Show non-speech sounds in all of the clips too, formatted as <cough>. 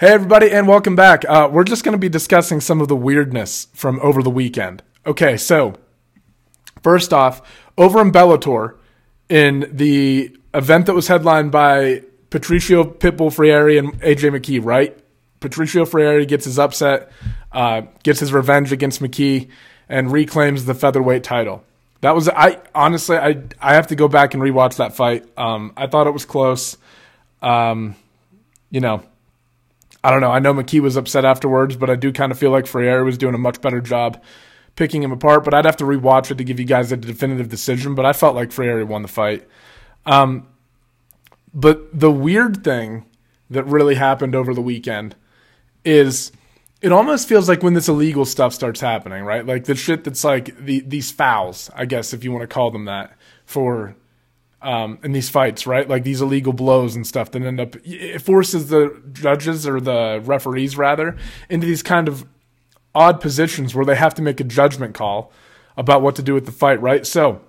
Hey, everybody, and welcome back. Uh, we're just going to be discussing some of the weirdness from over the weekend. Okay, so first off, over in Bellator, in the event that was headlined by Patricio Pitbull Freire and AJ McKee, right? Patricio Freire gets his upset, uh, gets his revenge against McKee, and reclaims the featherweight title. That was I honestly I I have to go back and rewatch that fight. Um, I thought it was close. Um, you know, I don't know. I know McKee was upset afterwards, but I do kind of feel like Freire was doing a much better job picking him apart. But I'd have to rewatch it to give you guys a definitive decision. But I felt like Freire won the fight. Um, but the weird thing that really happened over the weekend is it almost feels like when this illegal stuff starts happening, right? Like the shit that's like the these fouls, I guess if you want to call them that, for um, in these fights, right? Like these illegal blows and stuff that end up it forces the judges or the referees rather into these kind of odd positions where they have to make a judgment call about what to do with the fight, right? So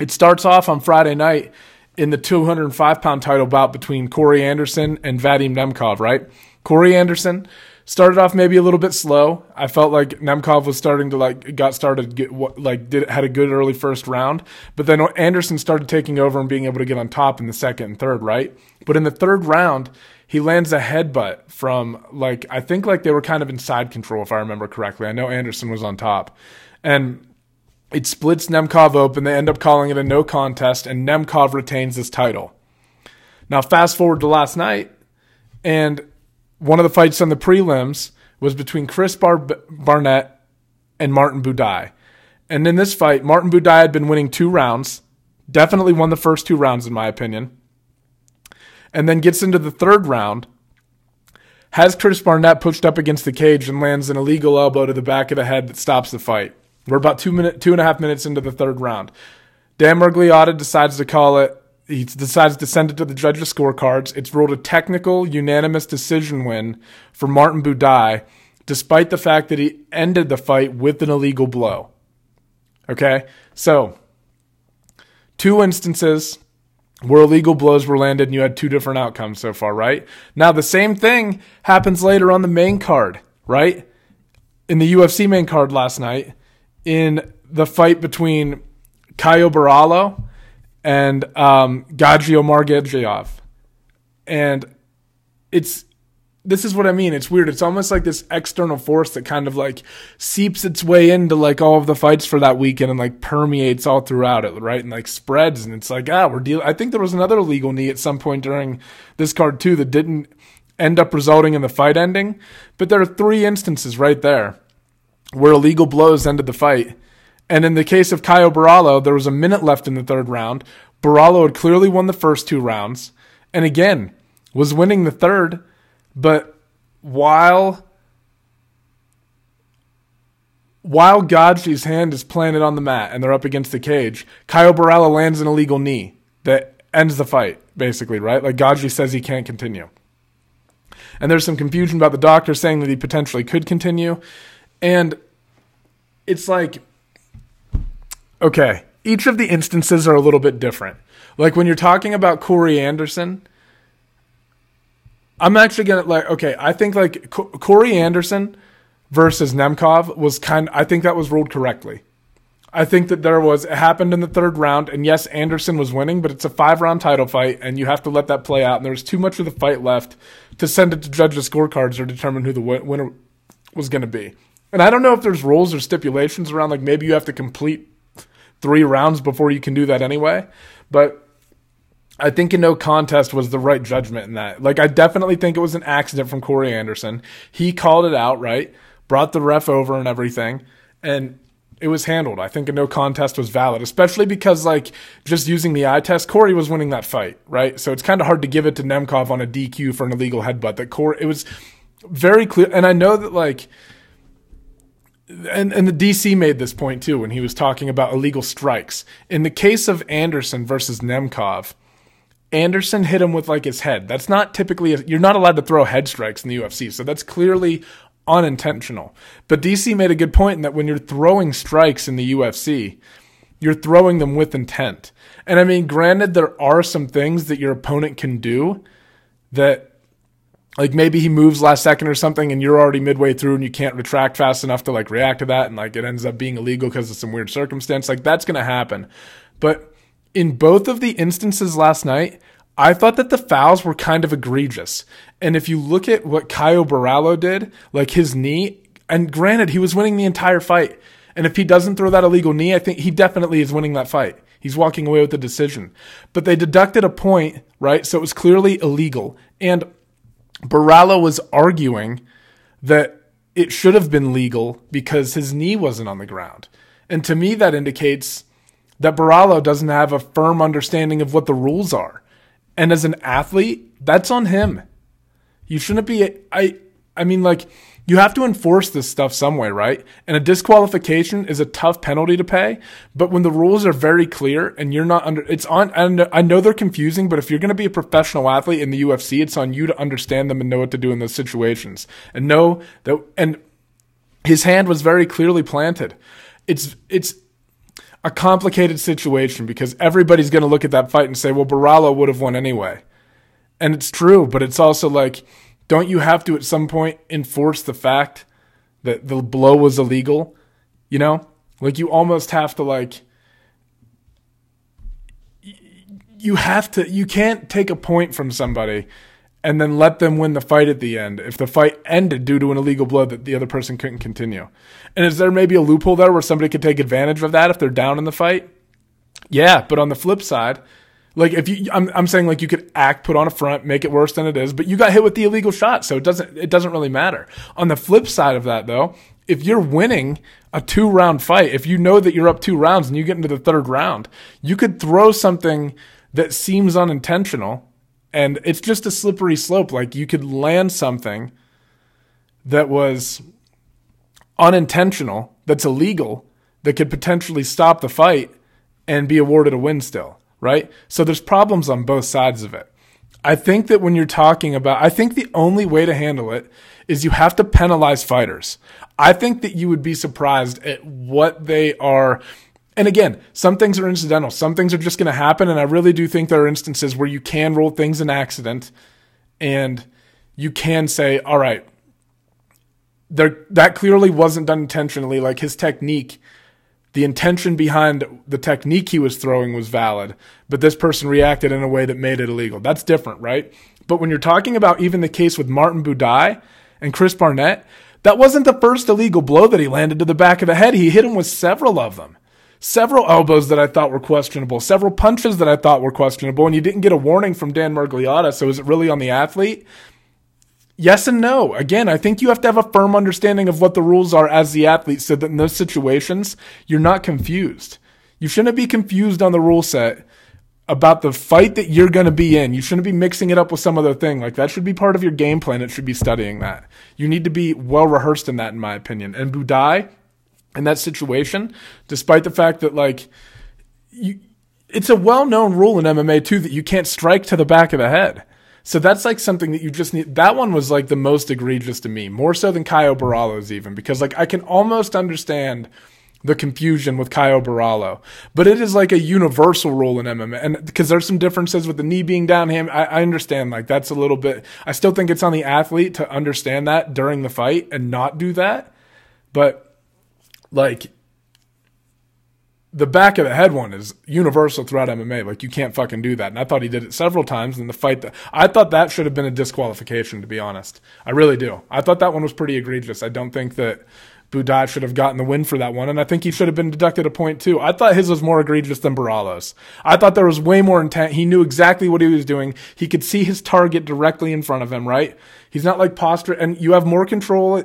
it starts off on Friday night in the 205 pound title bout between Corey Anderson and Vadim Nemkov, right? Corey Anderson started off maybe a little bit slow. I felt like Nemkov was starting to like got started get what like did had a good early first round, but then Anderson started taking over and being able to get on top in the second and third, right? But in the third round, he lands a headbutt from like I think like they were kind of in side control if I remember correctly. I know Anderson was on top. And it splits Nemkov open. They end up calling it a no contest, and Nemkov retains his title. Now, fast forward to last night, and one of the fights on the prelims was between Chris Bar- Barnett and Martin Buday. And in this fight, Martin Buday had been winning two rounds, definitely won the first two rounds, in my opinion, and then gets into the third round, has Chris Barnett pushed up against the cage and lands an illegal elbow to the back of the head that stops the fight. We're about two minute, two and a half minutes into the third round. Dan Miragliotta decides to call it he decides to send it to the judges' scorecards. It's ruled a technical, unanimous decision win for Martin Buday, despite the fact that he ended the fight with an illegal blow. Okay? So, two instances where illegal blows were landed and you had two different outcomes so far, right? Now, the same thing happens later on the main card, right? In the UFC main card last night, in the fight between Caio Borralho and um, Gagiel Margegiov. And it's this is what I mean. It's weird. It's almost like this external force that kind of like seeps its way into like all of the fights for that weekend and like permeates all throughout it, right? And like spreads. And it's like, ah, we're dealing. I think there was another illegal knee at some point during this card too that didn't end up resulting in the fight ending. But there are three instances right there where illegal blows ended the fight. And in the case of Caio Borralho, there was a minute left in the third round. Borralho had clearly won the first two rounds, and again was winning the third. But while while Gadzhi's hand is planted on the mat and they're up against the cage, Caio Borralho lands an illegal knee that ends the fight, basically, right? Like Godfrey says he can't continue. And there's some confusion about the doctor saying that he potentially could continue. And it's like, okay, each of the instances are a little bit different. Like when you're talking about Corey Anderson, I'm actually gonna like, okay, I think like Corey Anderson versus Nemkov was kind. I think that was ruled correctly. I think that there was it happened in the third round, and yes, Anderson was winning, but it's a five round title fight, and you have to let that play out. And there was too much of the fight left to send it to judges' scorecards or determine who the winner was going to be. And I don't know if there's rules or stipulations around like maybe you have to complete three rounds before you can do that anyway. But I think a no contest was the right judgment in that. Like I definitely think it was an accident from Corey Anderson. He called it out, right? Brought the ref over and everything. And it was handled. I think a no contest was valid, especially because like just using the eye test, Corey was winning that fight, right? So it's kind of hard to give it to Nemkov on a DQ for an illegal headbutt. That Corey, it was very clear, and I know that like and and the DC made this point too when he was talking about illegal strikes. In the case of Anderson versus Nemkov, Anderson hit him with like his head. That's not typically a, you're not allowed to throw head strikes in the UFC, so that's clearly unintentional. But DC made a good point in that when you're throwing strikes in the UFC, you're throwing them with intent. And I mean, granted, there are some things that your opponent can do that like maybe he moves last second or something and you're already midway through and you can't retract fast enough to like react to that and like it ends up being illegal because of some weird circumstance like that's going to happen but in both of the instances last night I thought that the fouls were kind of egregious. And if you look at what Caio Borralho did, like his knee, and granted, he was winning the entire fight. And if he doesn't throw that illegal knee, I think he definitely is winning that fight. He's walking away with the decision. But they deducted a point, right? So it was clearly illegal. And Borralho was arguing that it should have been legal because his knee wasn't on the ground. And to me, that indicates that Borralho doesn't have a firm understanding of what the rules are. And as an athlete, that's on him. You shouldn't be I I mean like you have to enforce this stuff some way, right? And a disqualification is a tough penalty to pay, but when the rules are very clear and you're not under it's on and I know they're confusing, but if you're going to be a professional athlete in the UFC, it's on you to understand them and know what to do in those situations. And know that and his hand was very clearly planted. It's it's a complicated situation because everybody's going to look at that fight and say, well, Borralho would have won anyway. And it's true, but it's also like, don't you have to at some point enforce the fact that the blow was illegal? You know? Like, you almost have to, like, you have to, you can't take a point from somebody and then let them win the fight at the end if the fight ended due to an illegal blow that the other person couldn't continue. And is there maybe a loophole there where somebody could take advantage of that if they're down in the fight? Yeah, but on the flip side, like if you I'm I'm saying like you could act put on a front, make it worse than it is, but you got hit with the illegal shot, so it doesn't it doesn't really matter. On the flip side of that though, if you're winning a two round fight, if you know that you're up two rounds and you get into the third round, you could throw something that seems unintentional and it's just a slippery slope. Like you could land something that was unintentional, that's illegal, that could potentially stop the fight and be awarded a win still, right? So there's problems on both sides of it. I think that when you're talking about, I think the only way to handle it is you have to penalize fighters. I think that you would be surprised at what they are and again, some things are incidental. Some things are just going to happen. And I really do think there are instances where you can roll things in accident and you can say, all right, there, that clearly wasn't done intentionally. Like his technique, the intention behind the technique he was throwing was valid, but this person reacted in a way that made it illegal. That's different, right? But when you're talking about even the case with Martin Buday and Chris Barnett, that wasn't the first illegal blow that he landed to the back of the head. He hit him with several of them several elbows that I thought were questionable, several punches that I thought were questionable, and you didn't get a warning from Dan Miragliotta. So is it really on the athlete? Yes and no. Again, I think you have to have a firm understanding of what the rules are as the athlete so that in those situations, you're not confused. You shouldn't be confused on the rule set about the fight that you're going to be in. You shouldn't be mixing it up with some other thing. Like that should be part of your game plan. It should be studying that. You need to be well rehearsed in that, in my opinion. And Buday, in that situation, despite the fact that like you, it's a well-known rule in MMA too that you can't strike to the back of the head. So that's like something that you just need. That one was like the most egregious to me, more so than Caio Borralho's even, because like I can almost understand the confusion with Caio Borralho, but it is like a universal rule in MMA, and because there's some differences with the knee being down him, I, I understand like that's a little bit. I still think it's on the athlete to understand that during the fight and not do that, but like the back of the head one is universal throughout MMA. Like you can't fucking do that. And I thought he did it several times in the fight. That I thought that should have been a disqualification. To be honest, I really do. I thought that one was pretty egregious. I don't think that Buday should have gotten the win for that one, and I think he should have been deducted a point too. I thought his was more egregious than Borralho's. I thought there was way more intent. He knew exactly what he was doing. He could see his target directly in front of him. Right? He's not like posture, and you have more control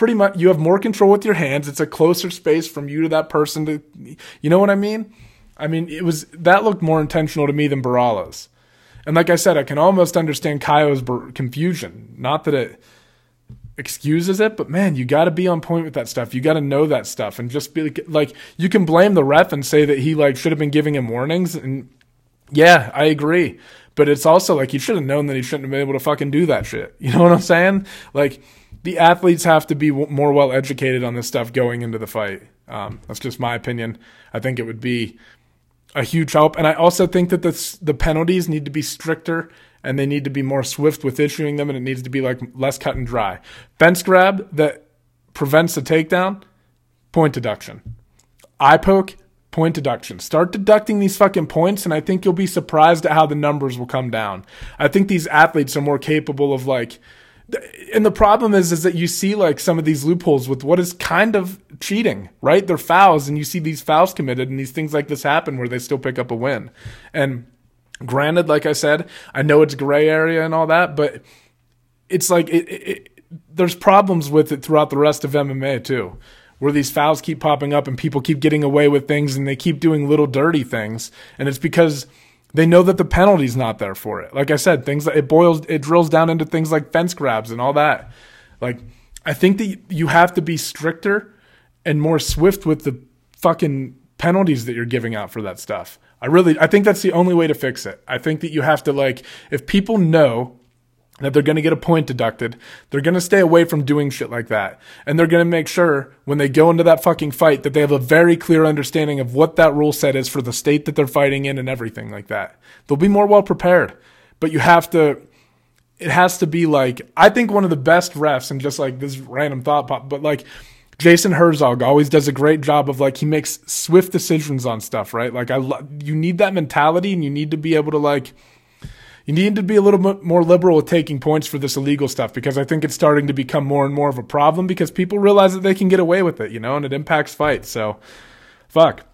pretty much you have more control with your hands. It's a closer space from you to that person to you know what I mean? I mean, it was that looked more intentional to me than Borralho's. And like I said, I can almost understand Caio's confusion. Not that it excuses it, but man, you got to be on point with that stuff. You got to know that stuff and just be like, like you can blame the ref and say that he like should have been giving him warnings and yeah, I agree. But it's also like he should have known that he shouldn't have been able to fucking do that shit. <laughs> You know what I'm saying? Like the athletes have to be w- more well educated on this stuff going into the fight. Um, that's just my opinion. I think it would be a huge help, and I also think that the the penalties need to be stricter and they need to be more swift with issuing them, and it needs to be like less cut and dry. Fence grab that prevents the takedown, point deduction. Eye poke, point deduction. Start deducting these fucking points, and I think you'll be surprised at how the numbers will come down. I think these athletes are more capable of like and the problem is is that you see like some of these loopholes with what is kind of cheating, right? They're fouls and you see these fouls committed and these things like this happen where they still pick up a win. And granted, like I said, I know it's gray area and all that, but it's like it, it, it, there's problems with it throughout the rest of MMA too. Where these fouls keep popping up and people keep getting away with things and they keep doing little dirty things. And it's because they know that the penalty's not there for it. Like I said, things that it boils, it drills down into things like fence grabs and all that. Like, I think that you have to be stricter and more swift with the fucking penalties that you're giving out for that stuff. I really, I think that's the only way to fix it. I think that you have to like, if people know that they're going to get a point deducted. They're going to stay away from doing shit like that. And they're going to make sure when they go into that fucking fight that they have a very clear understanding of what that rule set is for the state that they're fighting in and everything like that. They'll be more well prepared. But you have to, it has to be like, I think one of the best refs and just like this random thought pop, but like, Jason Herzog always does a great job of like he makes swift decisions on stuff, right? Like I, you need that mentality, and you need to be able to like you need to be a little bit more liberal with taking points for this illegal stuff because I think it's starting to become more and more of a problem because people realize that they can get away with it, you know, and it impacts fights. So, fuck.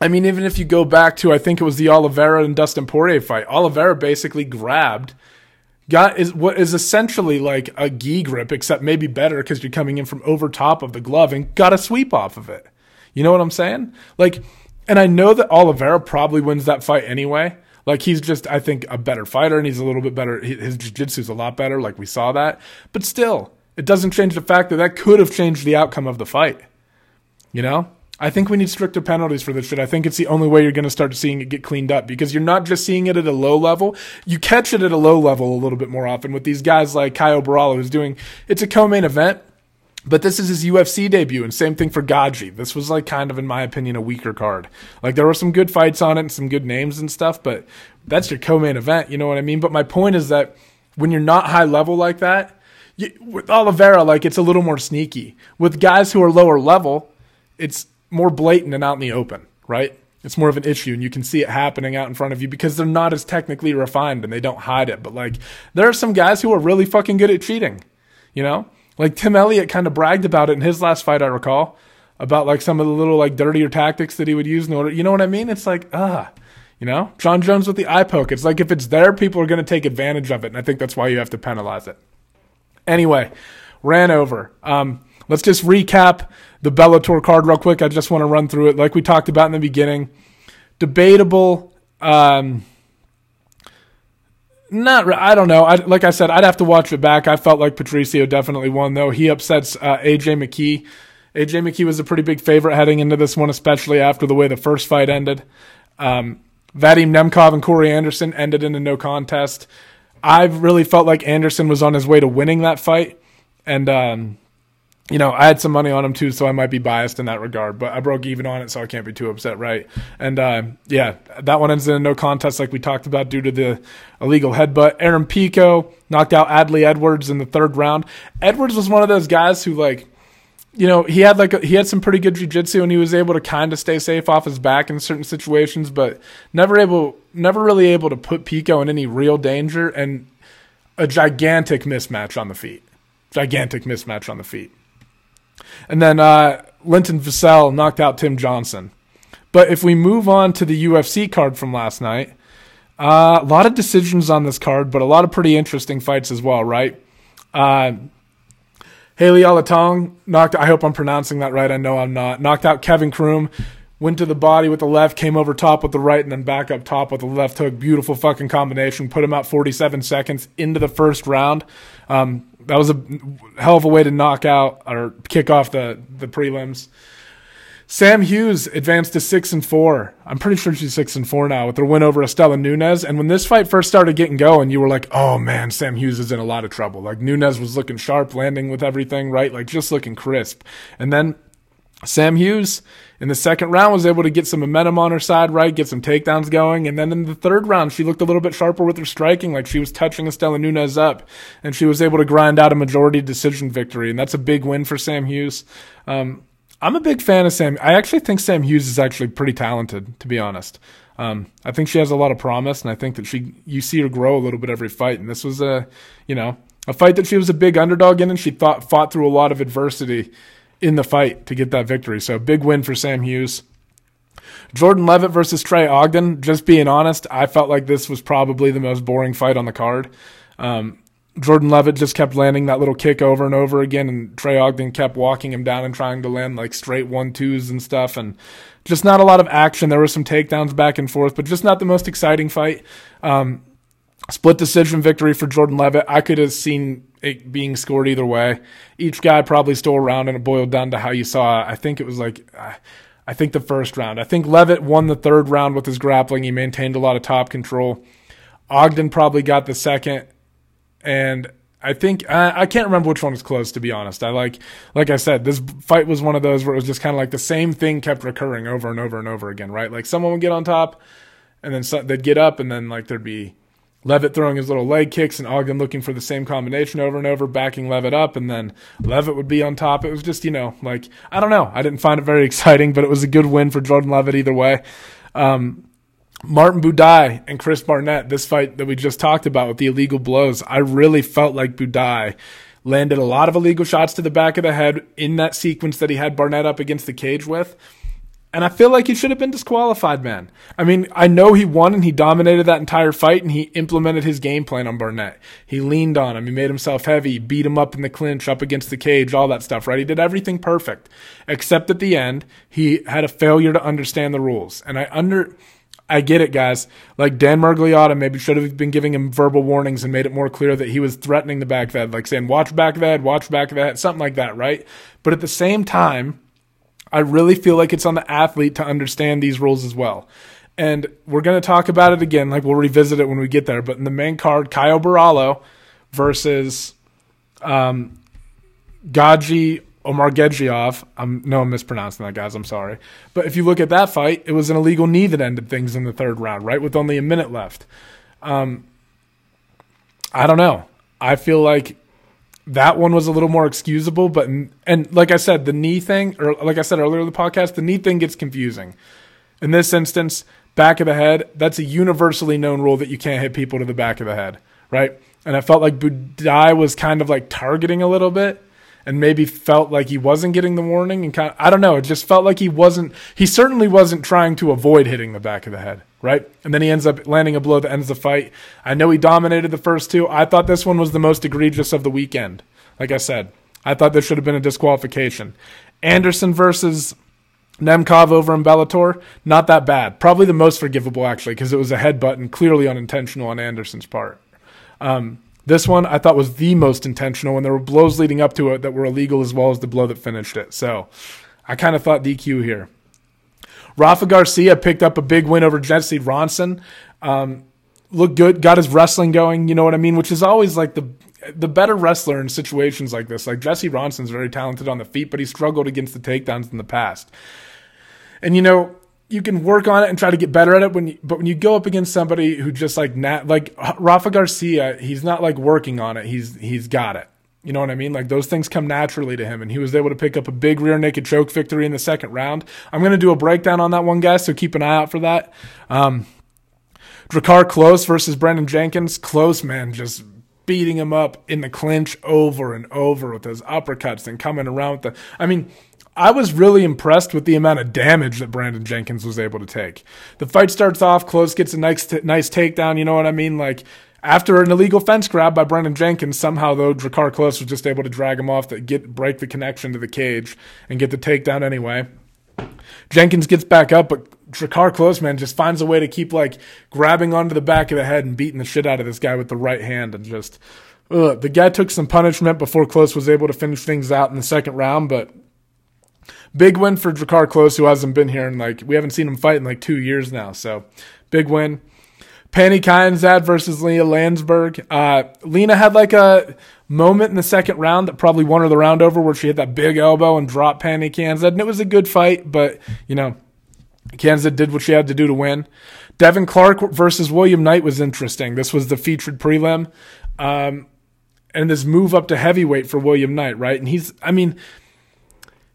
I mean, even if you go back to, I think it was the Oliveira and Dustin Poirier fight, Oliveira basically grabbed, got is what is essentially like a gi grip, except maybe better because you're coming in from over top of the glove and got a sweep off of it. You know what I'm saying? Like, and I know that Oliveira probably wins that fight anyway. Like he's just, I think, a better fighter, and he's a little bit better. His jiu-jitsu is a lot better. Like we saw that, but still, it doesn't change the fact that that could have changed the outcome of the fight. You know, I think we need stricter penalties for this shit. I think it's the only way you're going to start seeing it get cleaned up because you're not just seeing it at a low level. You catch it at a low level a little bit more often with these guys like Caio Borralho, who's doing. It's a co-main event. But this is his UFC debut, and same thing for Gadzhi. This was like kind of, in my opinion, a weaker card. Like there were some good fights on it and some good names and stuff, but that's your co-main event. You know what I mean? But my point is that when you're not high level like that, you, with Oliveira, like it's a little more sneaky. With guys who are lower level, it's more blatant and out in the open, right? It's more of an issue, and you can see it happening out in front of you because they're not as technically refined and they don't hide it. But like, there are some guys who are really fucking good at cheating, you know? Like Tim Elliott kind of bragged about it in his last fight, I recall, about like some of the little like dirtier tactics that he would use in order. You know what I mean? It's like ah, you know, Jon Jones with the eye poke. It's like if it's there, people are going to take advantage of it, and I think that's why you have to penalize it. Anyway, ran over. Um, let's just recap the Bellator card real quick. I just want to run through it, like we talked about in the beginning. Debatable. Um, not, I don't know. I, like I said, I'd have to watch it back. I felt like Patricio definitely won, though. He upsets uh, AJ McKee. AJ McKee was a pretty big favorite heading into this one, especially after the way the first fight ended. Um, Vadim Nemkov and Corey Anderson ended in a no contest. I really felt like Anderson was on his way to winning that fight, and um, you know, I had some money on him too, so I might be biased in that regard. But I broke even on it, so I can't be too upset, right? And uh, yeah, that one ends in a no contest, like we talked about, due to the illegal headbutt. Aaron Pico knocked out Adli Edwards in the third round. Edwards was one of those guys who, like, you know, he had like a, he had some pretty good jiu-jitsu and he was able to kind of stay safe off his back in certain situations, but never able, never really able to put Pico in any real danger. And a gigantic mismatch on the feet, gigantic mismatch on the feet. And then uh, Linton Vassell knocked out Tim Johnson. But if we move on to the UFC card from last night, uh, a lot of decisions on this card, but a lot of pretty interesting fights as well, right? Uh, Haley Alatong knocked. I hope I'm pronouncing that right. I know I'm not. Knocked out Kevin Croom. Went to the body with the left, came over top with the right, and then back up top with the left hook. Beautiful fucking combination. Put him out 47 seconds into the first round. Um, that was a hell of a way to knock out or kick off the the prelims. Sam Hughes advanced to six and four. I'm pretty sure she's six and four now with her win over Istela Nunes. And when this fight first started getting going, you were like, "Oh man, Sam Hughes is in a lot of trouble." Like Nunes was looking sharp, landing with everything right, like just looking crisp. And then Sam Hughes in the second round was able to get some momentum on her side, right? Get some takedowns going. And then in the third round, she looked a little bit sharper with her striking, like she was touching Istela Nunes up and she was able to grind out a majority decision victory. And that's a big win for Sam Hughes. Um, I'm a big fan of Sam. I actually think Sam Hughes is actually pretty talented, to be honest. Um, I think she has a lot of promise, and I think that she you see her grow a little bit every fight. And this was a, you know, a fight that she was a big underdog in, and she thought fought through a lot of adversity in the fight to get that victory. So big win for Sam Hughes. Jordan Leavitt versus Trey Ogden. Just being honest, I felt like this was probably the most boring fight on the card. Um, Jordan Leavitt just kept landing that little kick over and over again, and Trey Ogden kept walking him down and trying to land like straight one twos and stuff, and just not a lot of action. There were some takedowns back and forth, but just not the most exciting fight. Um, split decision victory for Jordan Leavitt. I could have seen it being scored either way. Each guy probably stole around, and it boiled down to how you saw. I think it was like. I think the first round. I think Leavitt won the third round with his grappling. He maintained a lot of top control. Ogden probably got the second, and I think I, I can't remember which one was close. To be honest, I like like I said, this fight was one of those where it was just kind of like the same thing kept recurring over and over and over again. Right, like someone would get on top, and then so, they'd get up, and then like there'd be Leavitt throwing his little leg kicks and Ogden looking for the same combination over and over, backing Leavitt up, and then Leavitt would be on top. It was just, you know, like, I don't know. I didn't find it very <laughs> exciting, but it was a good win for Jordan Leavitt either way. Um, Martin Buday and Chris Barnett, this fight that we just talked about with the illegal blows, I really felt like Buday landed a lot of illegal shots to the back of the head in that sequence that he had Barnett up against the cage with. And I feel like he should have been disqualified, man. I mean, I know he won and he dominated that entire fight and he implemented his game plan on Barnett. He leaned on him. He made himself heavy, beat him up in the clinch, up against the cage, all that stuff, right? He did everything perfect. Except at the end, he had a failure to understand the rules. And I under, I get it, guys. Like Dan Miragliotta maybe should have been giving him verbal warnings and made it more clear that he was threatening the back head, like saying, watch back head, watch back head, something like that, right? But at the same time, I really feel like it's on the athlete to understand these rules as well. And we're going to talk about it again, like we'll revisit it when we get there. But in the main card, Caio Borralho versus um, Gadzhi Omarjedov. I'm no, I'm mispronouncing that, guys. I'm sorry. But if you look at that fight, it was an illegal knee that ended things in the third round, right? With only a minute left. Um, I don't know. I feel like that one was a little more excusable, but and like I said, the knee thing, or like I said earlier in the podcast, the knee thing gets confusing. In this instance, back of the head, that's a universally known rule that you can't hit people to the back of the head, right? And I felt like Buday was kind of like targeting a little bit and maybe felt like he wasn't getting the warning and kind of, I don't know, it just felt like he wasn't he certainly wasn't trying to avoid hitting the back of the head, right? And then he ends up landing a blow that ends the fight. I know he dominated the first two. I thought this one was the most egregious of the weekend. Like I said, I thought there should have been a disqualification. Anderson versus Nemkov over in Bellator, not that bad. Probably the most forgivable actually because it was a headbutt and clearly unintentional on Anderson's part. Um, this one I thought was the most intentional, and there were blows leading up to it that were illegal as well as the blow that finished it. So I kind of thought DQ here. Rafa Garcia picked up a big win over Jesse Ronson. Um, looked good, got his wrestling going. You know what I mean? Which is always like the the better wrestler in situations like this. Like Jesse Ronson's very talented on the feet, but he struggled against the takedowns in the past. And you know, you can work on it and try to get better at it when you, but when you go up against somebody who just like nat, like Rafa Garcia, he's not like working on it. He's he's got it. You know what I mean? Like those things come naturally to him, and he was able to pick up a big rear naked choke victory in the second round. I'm going to do a breakdown on that one, guys, so keep an eye out for that. Um, Drakkar Klose versus Brandon Jenkins. Klose man, just beating him up in the clinch over and over with those uppercuts and coming around with the. I mean, I was really impressed with the amount of damage that Brandon Jenkins was able to take. The fight starts off, Klose gets a nice, t- nice takedown. You know what I mean? Like after an illegal fence grab by Brandon Jenkins, somehow though Drakkar Klose was just able to drag him off to get break the connection to the cage and get the takedown anyway. Jenkins gets back up, but Drakkar Klose, man, just finds a way to keep like grabbing onto the back of the head and beating the shit out of this guy with the right hand and just. Ugh. The guy took some punishment before Klose was able to finish things out in the second round, but big win for Drakkar Klose, who hasn't been here in like we haven't seen him fight in like two years now. So big win. Pannie Kianzad versus Lina Lansberg. Uh, Lina had like a moment in the second round that probably won her the round over where she hit that big elbow and dropped Pannie Kianzad. And it was a good fight, but, you know, Kianzad did what she had to do to win. Devin Clark versus William Knight was interesting. This was the featured prelim. Um, and this move up to heavyweight for William Knight, right? And he's, I mean,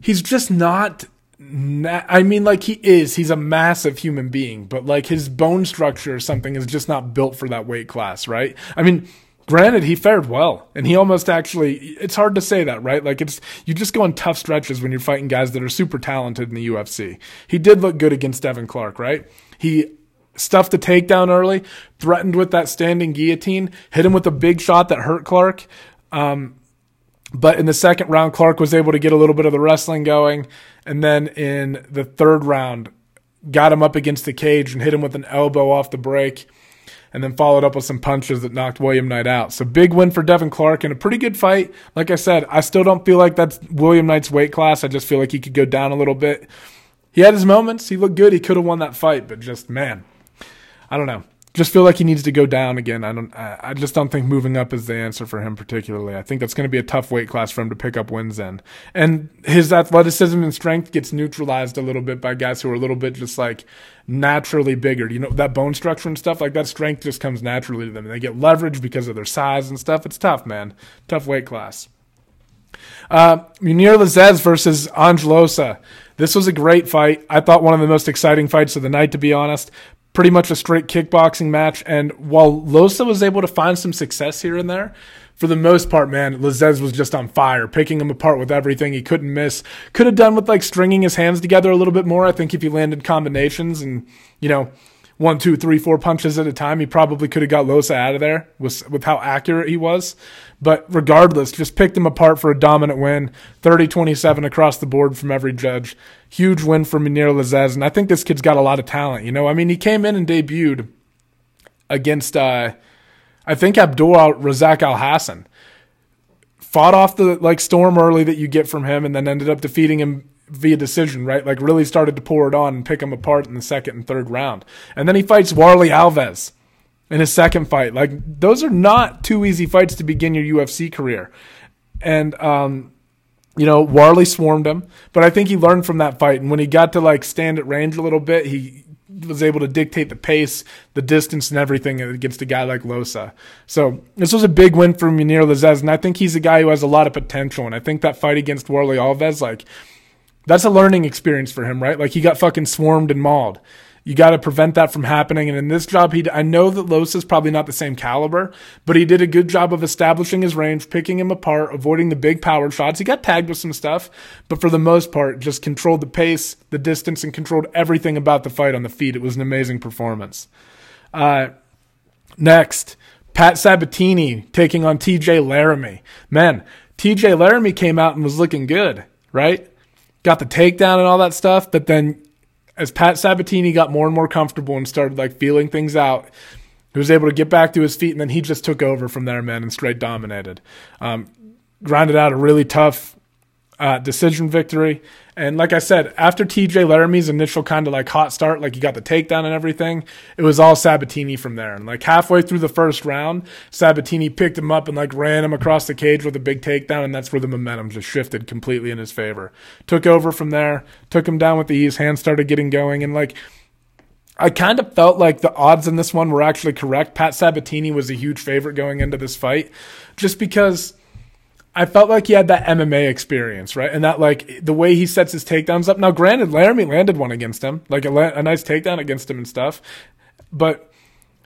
he's just not I mean, like he is. He's a massive human being, but like his bone structure or something is just not built for that weight class, right? I mean, granted, he fared well, and he almost actually. It's hard to say that, right? Like it's you just go on tough stretches when you're fighting guys that are super talented in the UFC. He did look good against Devin Clark, right? He stuffed the takedown early, threatened with that standing guillotine, hit him with a big shot that hurt Clark. Um, but in the second round, Clark was able to get a little bit of the wrestling going. And then in the third round, got him up against the cage and hit him with an elbow off the break. And then followed up with some punches that knocked William Knight out. So big win for Devin Clark and a pretty good fight. Like I said, I still don't feel like that's William Knight's weight class. I just feel like he could go down a little bit. He had his moments. He looked good. He could have won that fight, but just man, I don't know just feel like he needs to go down again. I don't. I just don't think moving up is the answer for him particularly. I think that's going to be a tough weight class for him to pick up wins in, and his athleticism and strength gets neutralized a little bit by guys who are a little bit just like naturally bigger. You know that bone structure and stuff like that. Strength just comes naturally to them, and they get leverage because of their size and stuff. It's tough, man. Tough weight class. Uh, Mounir Lazzez versus Ange Loosa. This was a great fight. I thought one of the most exciting fights of the night, to be honest pretty much a straight kickboxing match. And while Loosa was able to find some success here and there, for the most part, man, Lazzez was just on fire, picking him apart with everything he couldn't miss. Could have done with like stringing his hands together a little bit more. I think if he landed combinations and, you know, one, two, three, four punches at a time, he probably could have got Loosa out of there with, with how accurate he was. But regardless, just picked him apart for a dominant win 30 27 across the board from every judge. Huge win for Mounir Lazzez. And I think this kid's got a lot of talent. You know, I mean, he came in and debuted against, uh, I think, Abdul Razak Alhassan. Fought off the like storm early that you get from him and then ended up defeating him via decision, right? Like really started to pour it on and pick him apart in the second and third round. And then he fights Warlley Alves in his second fight. Like those are not two easy fights to begin your UFC career. And um, you know, Warlley swarmed him, but I think he learned from that fight. And when he got to like stand at range a little bit, he was able to dictate the pace, the distance, and everything against a guy like Loosa. So this was a big win for Mounir Lazzez, and I think he's a guy who has a lot of potential. And I think that fight against Warlley Alves, like that's a learning experience for him, right? Like he got fucking swarmed and mauled. You got to prevent that from happening. And in this job, he I know that Los is probably not the same caliber, but he did a good job of establishing his range, picking him apart, avoiding the big power shots. He got tagged with some stuff, but for the most part, just controlled the pace, the distance, and controlled everything about the fight on the feet. It was an amazing performance. Uh, next, Pat Sabatini taking on TJ Laramie. Man, TJ Laramie came out and was looking good, right? Got the takedown and all that stuff. But then as Pat Sabatini got more and more comfortable and started like feeling things out, he was able to get back to his feet, and then he just took over from there, man, and straight dominated. Um, grinded out a really tough uh, decision victory. And like I said, after TJ Laramie's initial kind of like hot start, like he got the takedown and everything, it was all Sabatini from there. And like halfway through the first round, Sabatini picked him up and like ran him across the cage with a big takedown, and that's where the momentum just shifted completely in his favor. Took over from there, took him down with the ease, hands started getting going, and like I kind of felt like the odds in this one were actually correct. Pat Sabatini was a huge favorite going into this fight, just because I felt like he had that MMA experience, right? And that like the way he sets his takedowns up. Now, granted, Laramie landed one against him, like a, a nice takedown against him and stuff, but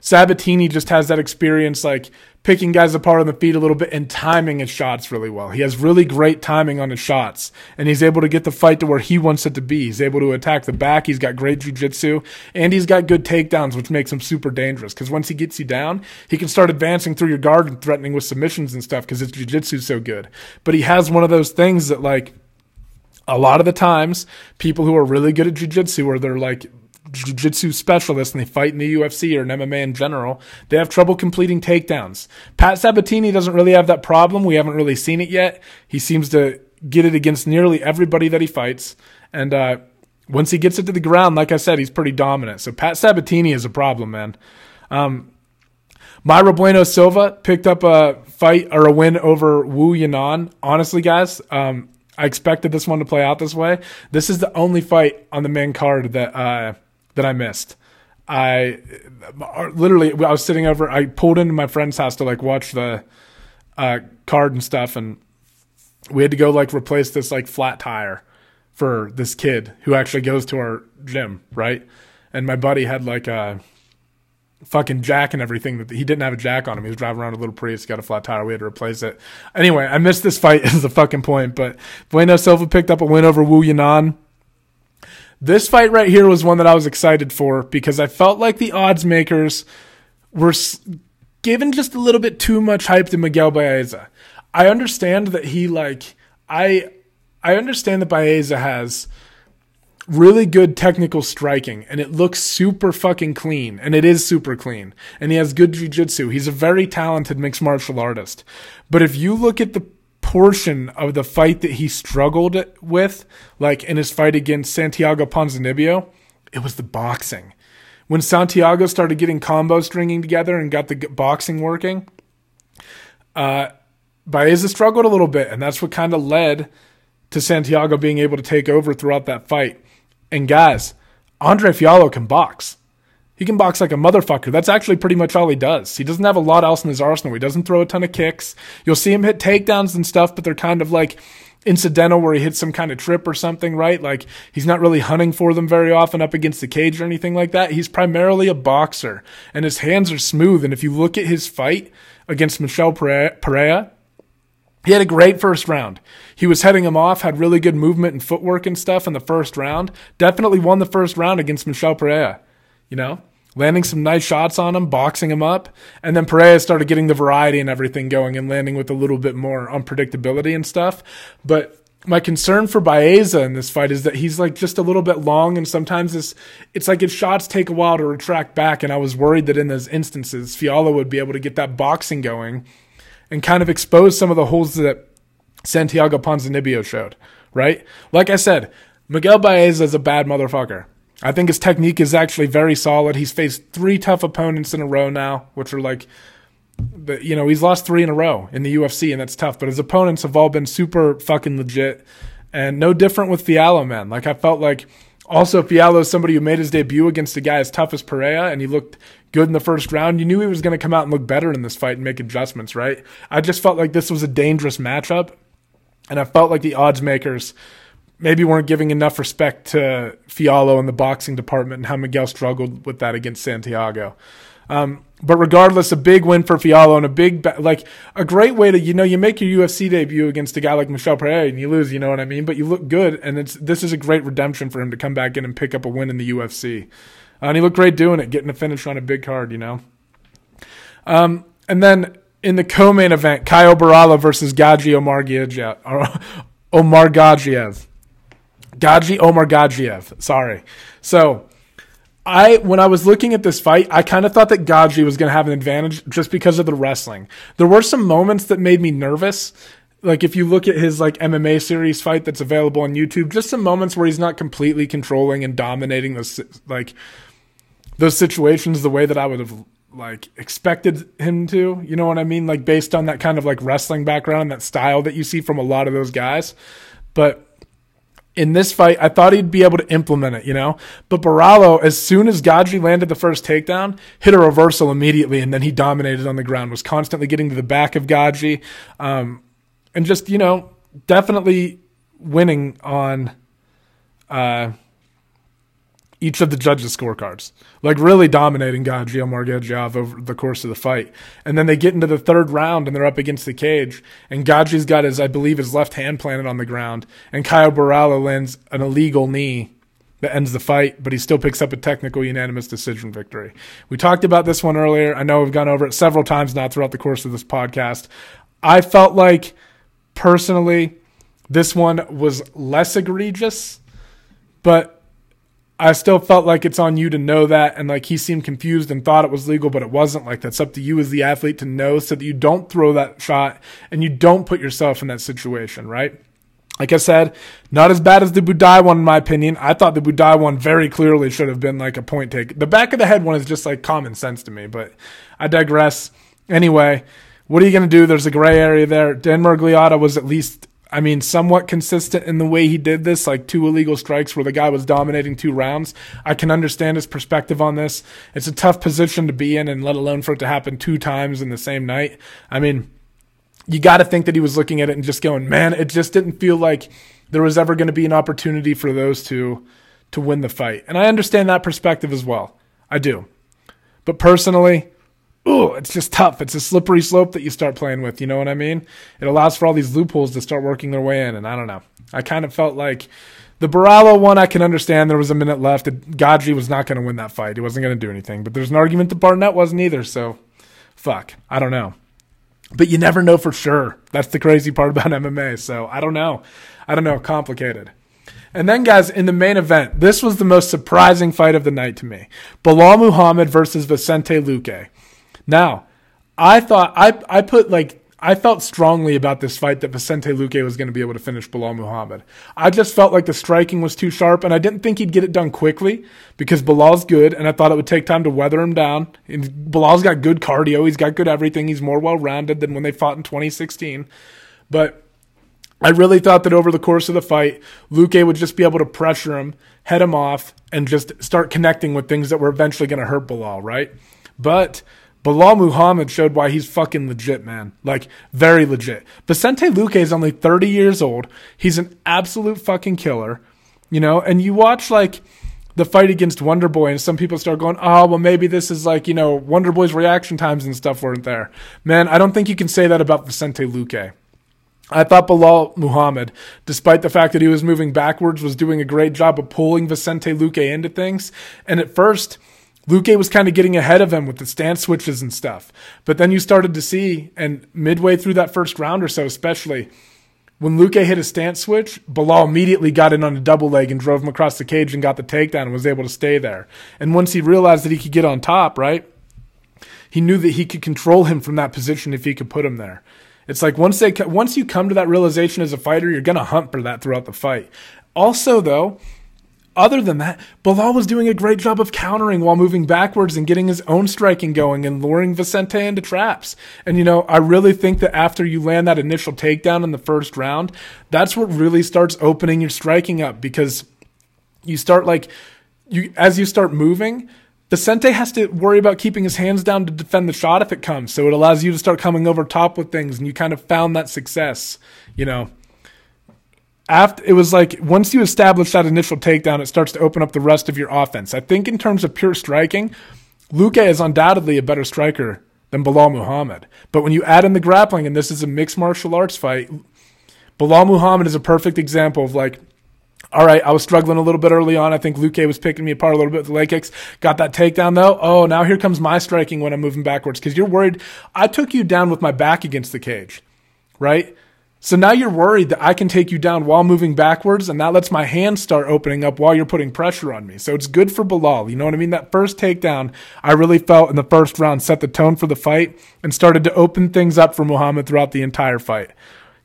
Sabatini just has that experience, like picking guys apart on the feet a little bit and timing his shots really well. He has really great timing on his shots, and he's able to get the fight to where he wants it to be. He's able to attack the back. He's got great jiu-jitsu, and he's got good takedowns, which makes him super dangerous. Because once he gets you down, he can start advancing through your guard and threatening with submissions and stuff because his jiu-jitsu is so good. But he has one of those things that like a lot of the times people who are really good at jiu-jitsu they're like jiu-jitsu specialists and they fight in the UFC or in MMA in general, they have trouble completing takedowns. Pat Sabatini doesn't really have that problem. We haven't really seen it yet. He seems to get it against nearly everybody that he fights. And uh, once he gets it to the ground, like I said, he's pretty dominant. So Pat Sabatini is a problem, man. Um, Mayra Bueno Silva picked up a fight or a win over Wu Yanan. Honestly, guys, um, I expected this one to play out this way. This is the only fight on the main card that uh, that I missed. I literally I was sitting over. I pulled into my friend's house to like watch the uh, card and stuff, and we had to go like replace this like flat tire for this kid who actually goes to our gym, right? And my buddy had like a fucking jack and everything that he didn't have a jack on him. He was driving around a little Prius, got a flat tire. We had to replace it. Anyway, I missed this fight <laughs> is the fucking point, but Bueno Silva picked up a win over Wu Yanan. This fight right here was one that I was excited for because I felt like the odds makers were given just a little bit too much hype to Miguel Baeza. I understand that he like I I understand that Baeza has really good technical striking and it looks super fucking clean and it is super clean and he has good jiu-jitsu he's a very talented mixed martial artist but if you look at the portion of the fight that he struggled with like in his fight against santiago ponzinibbio it was the boxing when santiago started getting combos stringing together and got the boxing working uh baeza struggled a little bit and that's what kind of led to santiago being able to take over throughout that fight and guys, Andre Fialho can box. He can box like a motherfucker. That's actually pretty much all he does. He doesn't have a lot else in his arsenal. He doesn't throw a ton of kicks. You'll see him hit takedowns and stuff, but they're kind of like incidental where he hits some kind of trip or something, right? Like he's not really hunting for them very often up against the cage or anything like that. He's primarily a boxer and his hands are smooth. And if you look at his fight against Michel Pereira, he had a great first round. He was heading him off, had really good movement and footwork and stuff in the first round. Definitely won the first round against Michel Pereira. You know, landing some nice shots on him, boxing him up. And then Pereira started getting the variety and everything going and landing with a little bit more unpredictability and stuff. But my concern for Baeza in this fight is that he's like just a little bit long and sometimes this it's like his shots take a while to retract back and I was worried that in those instances Fialho would be able to get that boxing going and kind of expose some of the holes that Santiago Ponzinibbio showed, right? Like I said, Miguel Baeza is a bad motherfucker. I think his technique is actually very solid. He's faced three tough opponents in a row now, which are like, you know, he's lost three in a row in the UFC, and that's tough. But his opponents have all been super fucking legit, and no different with Fialho, man. Like I felt like also Fialho is somebody who made his debut against a guy as tough as Pereira, and he looked good in the first round. You knew he was going to come out and look better in this fight and make adjustments, right? I just felt like this was a dangerous matchup, and I felt like the odds makers maybe weren't giving enough respect to Fialho in the boxing department and how Miguel struggled with that against Santiago. Um, but regardless, a big win for Fialho and a big, like, a great way to, you know, you make your UFC debut against a guy like Michel Pereira and you lose, you know what I mean? But you look good, and it's this is a great redemption for him to come back in and pick up a win in the UFC. Uh, and he looked great doing it, getting a finish on a big card, you know. Um, and then in the co-main event, Caio Borralho versus Gadzhi Omar <laughs> Omar. Gadzhi Omar Gadzhiev. Sorry. So I when I was looking at this fight, I kind of thought that Gadzhi was going to have an advantage just because of the wrestling. There were some moments that made me nervous. Like if you look at his like MMA series fight that's available on YouTube, just some moments where he's not completely controlling and dominating those like those situations the way that I would have like expected him to. You know what I mean? Like based on that kind of like wrestling background, that style that you see from a lot of those guys. But in this fight, I thought he'd be able to implement it, you know? But Borralho, as soon as Gadzhi landed the first takedown, hit a reversal immediately, and then he dominated on the ground, was constantly getting to the back of Gadzhi, um, and just, you know, definitely winning on uh, each of the judges' scorecards. Like really dominating Omar Gadzhiev over the course of the fight. And then they get into the third round and they're up against the cage. And Gadzhi's got his, I believe, his left hand planted on the ground. And Caio Borralho lands an illegal knee that ends the fight, but he still picks up a technical unanimous decision victory. We talked about this one earlier. I know we've gone over it several times now throughout the course of this podcast. I felt like personally this one was less egregious, but I still felt like it's on you to know that. And like he seemed confused and thought it was legal, but it wasn't. Like that's up to you as the athlete to know so that you don't throw that shot and you don't put yourself in that situation, right? Like I said, not as bad as the Buday one, in my opinion. I thought the Buday one very clearly should have been like a point take. The back of the head one is just like common sense to me, but I digress. Anyway, what are you going to do? There's a gray area there. Dan Miragliotta was at least, I mean, somewhat consistent in the way he did this, like two illegal strikes where the guy was dominating two rounds. I can understand his perspective on this. It's a tough position to be in, and let alone for it to happen two times in the same night. I mean, you got to think that he was looking at it and just going, man, it just didn't feel like there was ever going to be an opportunity for those two to win the fight. And I understand that perspective as well. I do. But personally, ooh, it's just tough. It's a slippery slope that you start playing with. You know what I mean? It allows for all these loopholes to start working their way in. And I don't know. I kind of felt like the Borralho one, I can understand. There was a minute left. Godfrey was not going to win that fight. He wasn't going to do anything. But there's an argument that Barnett wasn't either. So, fuck. I don't know but you never know for sure. That's the crazy part about <laughs> MMA. So I don't know. I don't know. Complicated. And then, guys, in the main event, this was the most surprising fight of the night to me Belal Muhammad versus Vicente Luque. Now, I thought, I, I put like I felt strongly about this fight that Vicente Luque was going to be able to finish Belal Muhammad. I just felt like the striking was too sharp, and I didn't think he'd get it done quickly because Belal's good, and I thought it would take time to weather him down. And Belal's got good cardio, he's got good everything, he's more well rounded than when they fought in 2016. But I really thought that over the course of the fight, Luque would just be able to pressure him, head him off, and just start connecting with things that were eventually going to hurt Belal, right? But Belal Muhammad showed why he's fucking legit, man. Like, very legit. Vicente Luque is only 30 years old. He's an absolute fucking killer, you know? And you watch, like, the fight against Wonder Boy, and some people start going, oh, well, maybe this is like, you know, Wonder Boy's reaction times and stuff weren't there. Man, I don't think you can say that about Vicente Luque. I thought Belal Muhammad, despite the fact that he was moving backwards, was doing a great job of pulling Vicente Luque into things. And at first, Luque was kind of getting ahead of him with the stance switches and stuff. But then you started to see, and midway through that first round or so, especially, when Luque hit a stance switch, Belal immediately got in on a double leg and drove him across the cage and got the takedown and was able to stay there. And once he realized that he could get on top, right, he knew that he could control him from that position if he could put him there. It's like once they once you come to that realization as a fighter, you're gonna hunt for that throughout the fight. Also, though, other than that, Belal was doing a great job of countering while moving backwards and getting his own striking going and luring Vicente into traps. And you know, I really think that after you land that initial takedown in the first round, that's what really starts opening your striking up because you start like you as you start moving, Vicente has to worry about keeping his hands down to defend the shot if it comes. So it allows you to start coming over top with things and you kind of found that success, you know after it was like once you establish that initial takedown, it starts to open up the rest of your offense. I think in terms of pure striking, Luque is undoubtedly a better striker than Belal Muhammad. But when you add in the grappling, and this is a mixed martial arts fight, Belal Muhammad is a perfect example of like, all right, I was struggling a little bit early on. I think Luque was picking me apart a little bit with the leg kicks. Got that takedown though. Oh, now here comes my striking when I'm moving backwards because you're worried. I took you down with my back against the cage, right? So now you're worried that I can take you down while moving backwards, and that lets my hands start opening up while you're putting pressure on me. So it's good for Belal. You know what I mean? That first takedown, I really felt in the first round set the tone for the fight and started to open things up for Muhammad throughout the entire fight.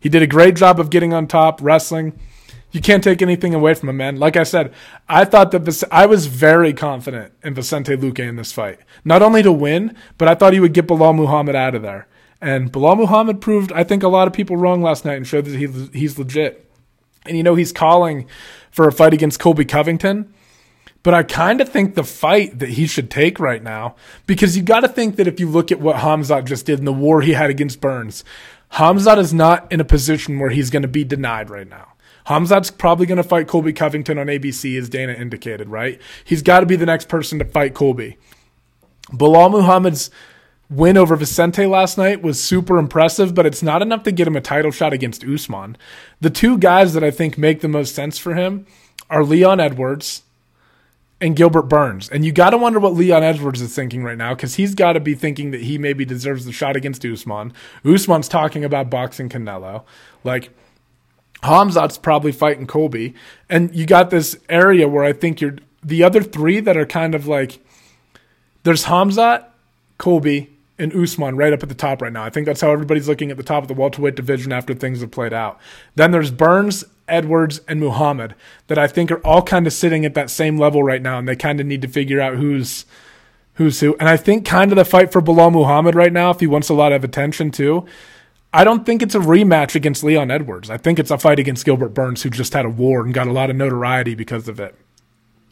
He did a great job of getting on top, wrestling. You can't take anything away from him, man. Like I said, I thought that Vic- I was very confident in Vicente Luque in this fight. Not only to win, but I thought he would get Belal Muhammad out of there. And Belal Muhammad proved, I think, a lot of people wrong last night and showed that he, he's legit. And you know, he's calling for a fight against Colby Covington. But I kind of think the fight that he should take right now, because you got to think that if you look at what Hamzat just did in the war he had against Burns, Hamzat is not in a position where he's going to be denied right now. Hamzat's probably going to fight Colby Covington on ABC, as Dana indicated, right? He's got to be the next person to fight Colby. Belal Muhammad's win over Vicente last night was super impressive, but it's not enough to get him a title shot against Usman. The two guys that I think make the most sense for him are Leon Edwards and Gilbert Burns. And you got to wonder what Leon Edwards is thinking right now because he's got to be thinking that he maybe deserves the shot against Usman. Usman's talking about boxing Canelo. Like, Hamzat's probably fighting Colby. And you got this area where I think you're the other three that are kind of like there's Hamzat, Colby, and Usman right up at the top right now. I think that's how everybody's looking at the top of the welterweight division after things have played out. Then there's Burns Edwards, and Muhammad that I think are all kind of sitting at that same level right now, and they kind of need to figure out who's who's who. And I think kind of the fight for Belal Muhammad right now, if he wants a lot of attention too, I don't think it's a rematch against Leon Edwards. I think it's a fight against Gilbert Burns, who just had a war and got a lot of notoriety because of it.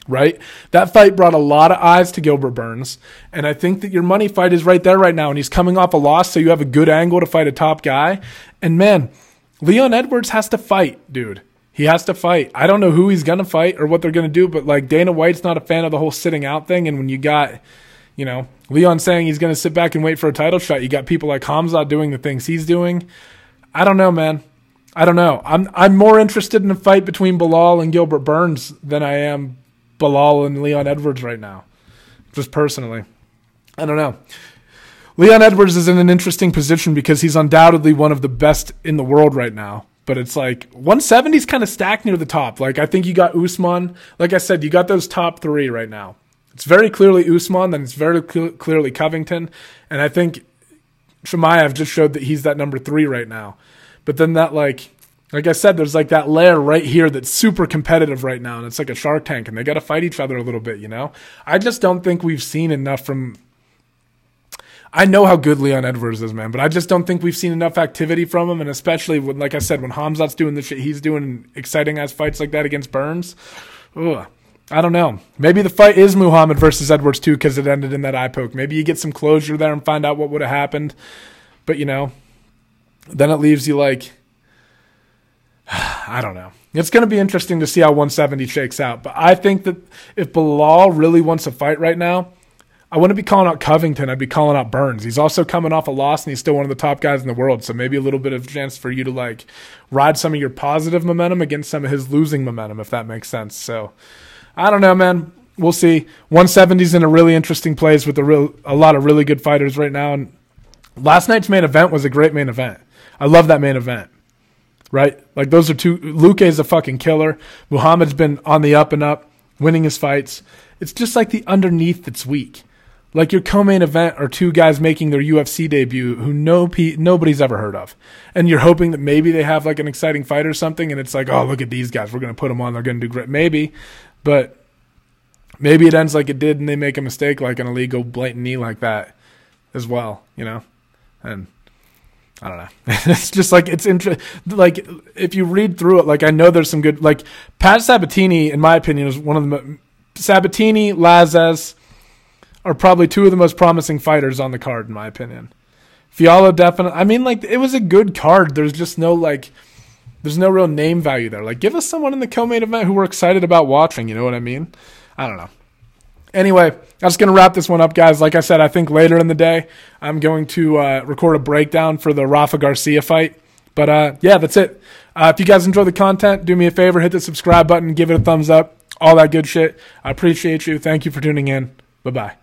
Right? That fight brought a lot of eyes to Gilbert Burns. And I think that your money fight is right there right now. And he's coming off a loss, so you have a good angle to fight a top guy. And man, Leon Edwards has to fight, dude. He has to fight. I don't know who he's going to fight or what they're going to do, but like Dana White's not a fan of the whole sitting out thing. And when you got you know, Leon saying he's going to sit back and wait for a title shot. You got people like Hamza doing the things he's doing. I don't know, man. I don't know. I'm I'm more interested in a fight between Belal and Gilbert Burns than I am Belal and Leon Edwards right now. Just personally. I don't know. Leon Edwards is in an interesting position because he's undoubtedly one of the best in the world right now. But it's like 170 is kind of stacked near the top. Like I think you got Usman. Like I said, you got those top three right now. It's very clearly Usman, then it's very cl- clearly Covington, and I think Chimaev just showed that he's that number three right now. But then that like, like I said, there's like that layer right here that's super competitive right now, and it's like a Shark Tank, and they got to fight each other a little bit, you know. I just don't think we've seen enough from. I know how good Leon Edwards is, man, but I just don't think we've seen enough activity from him, and especially when, like I said, when Hamzat's doing the shit he's doing, exciting ass fights like that against Burns. Ugh. I don't know. Maybe the fight is Muhammad versus Edwards too because it ended in that eye poke. Maybe you get some closure there and find out what would have happened. But you know, then it leaves you like <sighs> I don't know. It's going to be interesting to see how 170 shakes out. But I think that if Belal really wants a fight right now, I wouldn't be calling out Covington. I'd be calling out Burns. He's also coming off a loss and he's still one of the top guys in the world. So maybe a little bit of chance for you to like ride some of your positive momentum against some of his losing momentum, if that makes sense. So I don't know, man. We'll see. 170's in a really interesting place with a real a lot of really good fighters right now. And last night's main event was a great main event. I love that main event. Right? Like those are two Luque is a fucking killer. Muhammad's been on the up and up, winning his fights. It's just like the underneath that's weak. Like your co-main event are two guys making their UFC debut who no nobody's ever heard of, and you're hoping that maybe they have like an exciting fight or something, and it's like, oh, look at these guys, we're gonna put them on, they're gonna do great, maybe, but maybe it ends like it did and they make a mistake like an illegal blatant knee like that as well, you know? And I don't know. <laughs> it's just like it's interesting. Like if you read through it, like I know there's some good. Like Pat Sabatini, in my opinion, is one of the Sabatini, Lazzez are probably two of the most promising fighters on the card, in my opinion. Fialho definitely. I mean, like it was a good card. There's just no like there's no real name value there. Like, give us someone in the co-main event who we're excited about watching. You know what I mean? I don't know. Anyway, I'm just going to wrap this one up, guys. Like I said, I think later in the day, I'm going to uh, record a breakdown for the Rafa Garcia fight. But uh, yeah, that's it. Uh, if you guys enjoy the content, do me a favor, hit the subscribe button, give it a thumbs up, all that good shit. I appreciate you. Thank you for tuning in. Bye bye.